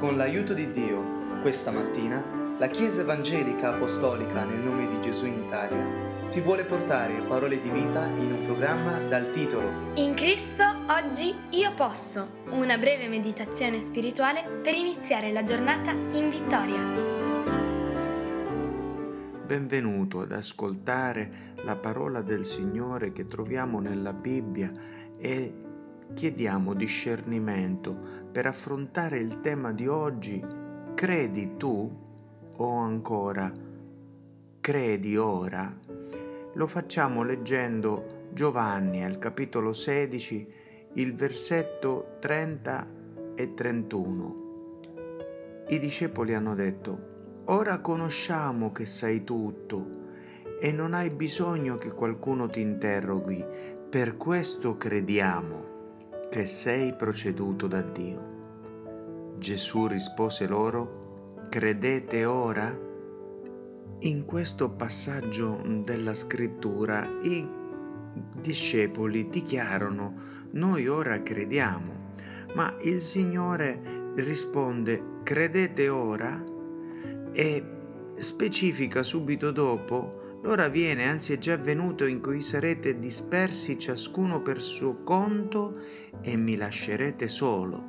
Con l'aiuto di Dio, questa mattina, la Chiesa Evangelica Apostolica nel nome di Gesù in Italia ti vuole portare parole di vita in un programma dal titolo In Cristo oggi io posso, una breve meditazione spirituale per iniziare la giornata in vittoria. Benvenuto ad ascoltare la parola del Signore che troviamo nella Bibbia e chiediamo discernimento per affrontare il tema di oggi. Credi tu o ancora credi ora? Lo facciamo leggendo Giovanni al capitolo 16, il versetto 30 e 31. I discepoli hanno detto, ora conosciamo che sai tutto e non hai bisogno che qualcuno ti interroghi, per questo crediamo che sei proceduto da Dio. Gesù rispose loro, credete ora? In questo passaggio della scrittura i discepoli dichiarano, noi ora crediamo, ma il Signore risponde, credete ora? E specifica subito dopo, L'ora viene, anzi è già venuto, in cui sarete dispersi ciascuno per suo conto e mi lascerete solo.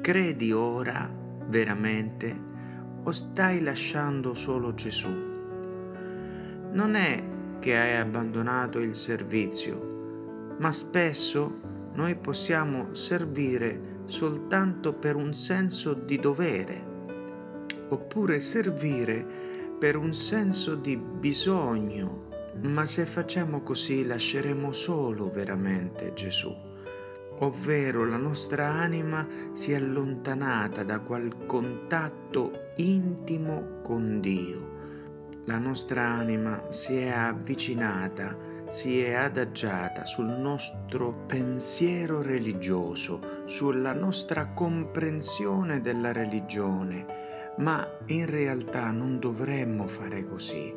Credi ora veramente o stai lasciando solo Gesù? Non è che hai abbandonato il servizio, ma spesso noi possiamo servire soltanto per un senso di dovere, oppure servire per un senso di bisogno, ma se facciamo così lasceremo solo veramente Gesù, ovvero la nostra anima si è allontanata da quel contatto intimo con Dio. La nostra anima si è avvicinata, si è adagiata sul nostro pensiero religioso, sulla nostra comprensione della religione, ma in realtà non dovremmo fare così.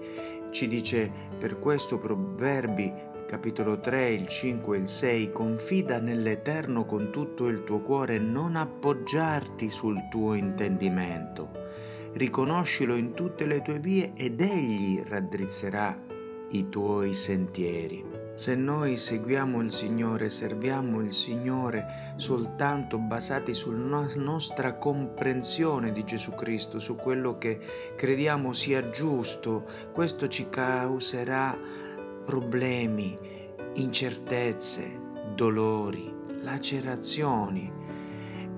Ci dice per questo Proverbi capitolo 3, il 5 e il 6, confida nell'Eterno con tutto il tuo cuore, non appoggiarti sul tuo intendimento. Riconoscilo in tutte le tue vie ed egli raddrizzerà i tuoi sentieri. Se noi seguiamo il Signore, serviamo il Signore soltanto basati sulla nostra comprensione di Gesù Cristo, su quello che crediamo sia giusto, questo ci causerà problemi, incertezze, dolori, lacerazioni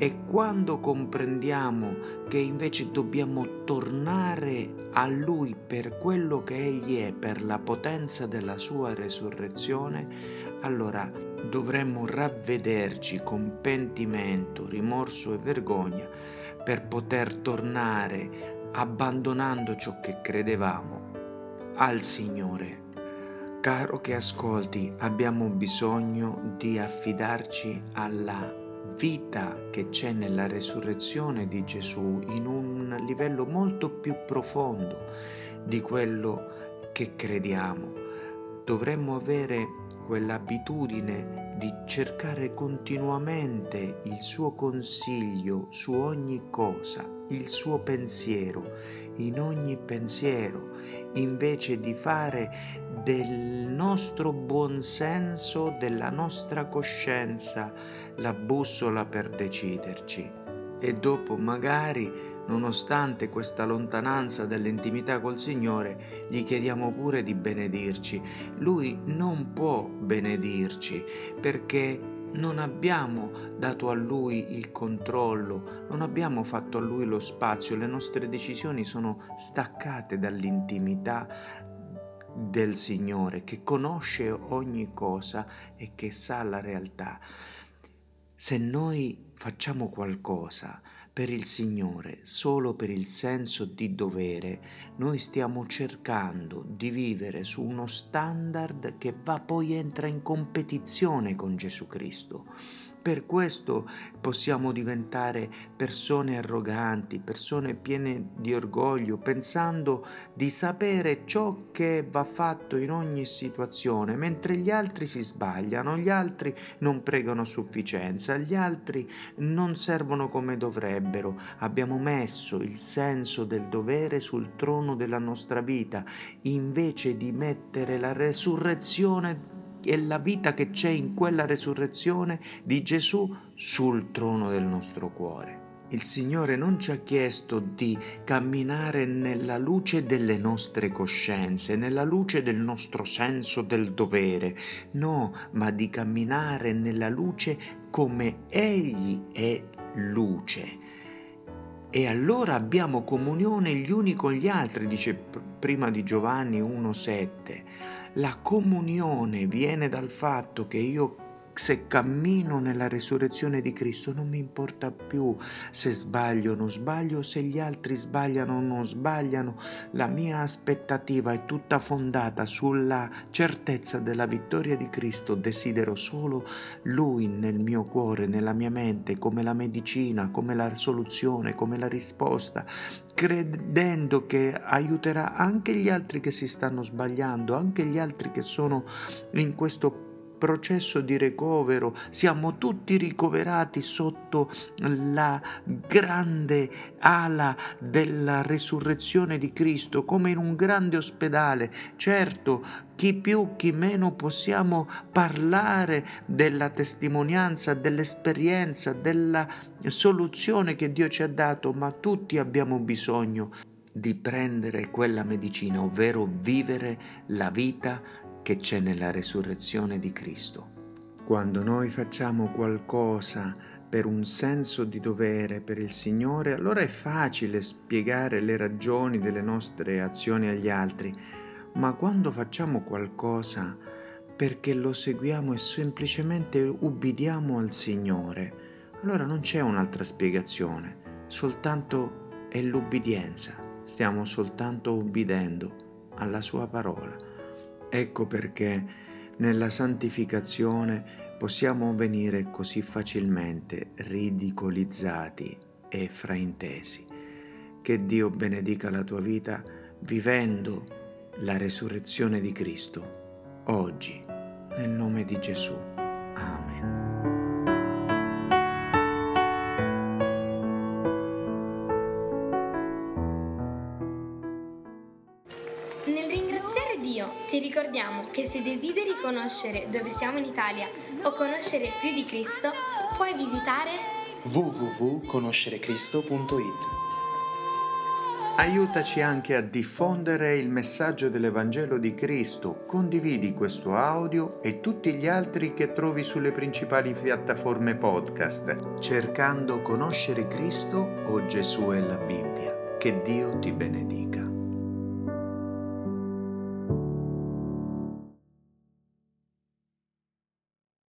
e quando comprendiamo che invece dobbiamo tornare a Lui per quello che Egli è, per la potenza della sua resurrezione, allora dovremmo ravvederci con pentimento, rimorso e vergogna per poter tornare, abbandonando ciò che credevamo, al Signore. Caro che ascolti, abbiamo bisogno di affidarci alla vita che c'è nella resurrezione di Gesù in un livello molto più profondo di quello che crediamo. Dovremmo avere quell'abitudine di cercare continuamente il suo consiglio su ogni cosa, il suo pensiero, in ogni pensiero, invece di fare del nostro buonsenso, della nostra coscienza, la bussola per deciderci. E dopo magari, nonostante questa lontananza dall'intimità col Signore, gli chiediamo pure di benedirci. Lui non può benedirci perché non abbiamo dato a Lui il controllo, non abbiamo fatto a Lui lo spazio, le nostre decisioni sono staccate dall'intimità del Signore che conosce ogni cosa e che sa la realtà. Se noi facciamo qualcosa per il Signore solo per il senso di dovere, noi stiamo cercando di vivere su uno standard che va poi entra in competizione con Gesù Cristo. Per questo possiamo diventare persone arroganti, persone piene di orgoglio, pensando di sapere ciò che va fatto in ogni situazione, mentre gli altri si sbagliano, gli altri non pregano a sufficienza, gli altri non servono come dovrebbero. Abbiamo messo il senso del dovere sul trono della nostra vita, invece di mettere la resurrezione e la vita che c'è in quella resurrezione di Gesù sul trono del nostro cuore. Il Signore non ci ha chiesto di camminare nella luce delle nostre coscienze, nella luce del nostro senso del dovere, no, ma di camminare nella luce come Egli è luce. E allora abbiamo comunione gli uni con gli altri, dice prima di Giovanni 1,7. La comunione viene dal fatto che io se cammino nella resurrezione di Cristo non mi importa più se sbaglio o non sbaglio, se gli altri sbagliano o non sbagliano, la mia aspettativa è tutta fondata sulla certezza della vittoria di Cristo, desidero solo Lui nel mio cuore, nella mia mente, come la medicina, come la soluzione, come la risposta, credendo che aiuterà anche gli altri che si stanno sbagliando, anche gli altri che sono in questo processo di ricovero, siamo tutti ricoverati sotto la grande ala della resurrezione di Cristo, come in un grande ospedale. Certo, chi più, chi meno possiamo parlare della testimonianza, dell'esperienza, della soluzione che Dio ci ha dato, ma tutti abbiamo bisogno di prendere quella medicina, ovvero vivere la vita che c'è nella resurrezione di Cristo. Quando noi facciamo qualcosa per un senso di dovere per il Signore, allora è facile spiegare le ragioni delle nostre azioni agli altri, ma quando facciamo qualcosa perché lo seguiamo e semplicemente ubbidiamo al Signore, allora non c'è un'altra spiegazione, soltanto è l'ubbidienza, stiamo soltanto ubbidendo alla Sua parola. Ecco perché nella santificazione possiamo venire così facilmente ridicolizzati e fraintesi. Che Dio benedica la tua vita vivendo la resurrezione di Cristo oggi, nel nome di Gesù. Ricordiamo che se desideri conoscere dove siamo in Italia o conoscere più di Cristo, puoi visitare www.conoscerecristo.it. Aiutaci anche a diffondere il messaggio dell'Evangelo di Cristo. Condividi questo audio e tutti gli altri che trovi sulle principali piattaforme podcast, cercando conoscere Cristo o Gesù e la Bibbia. Che Dio ti benedica.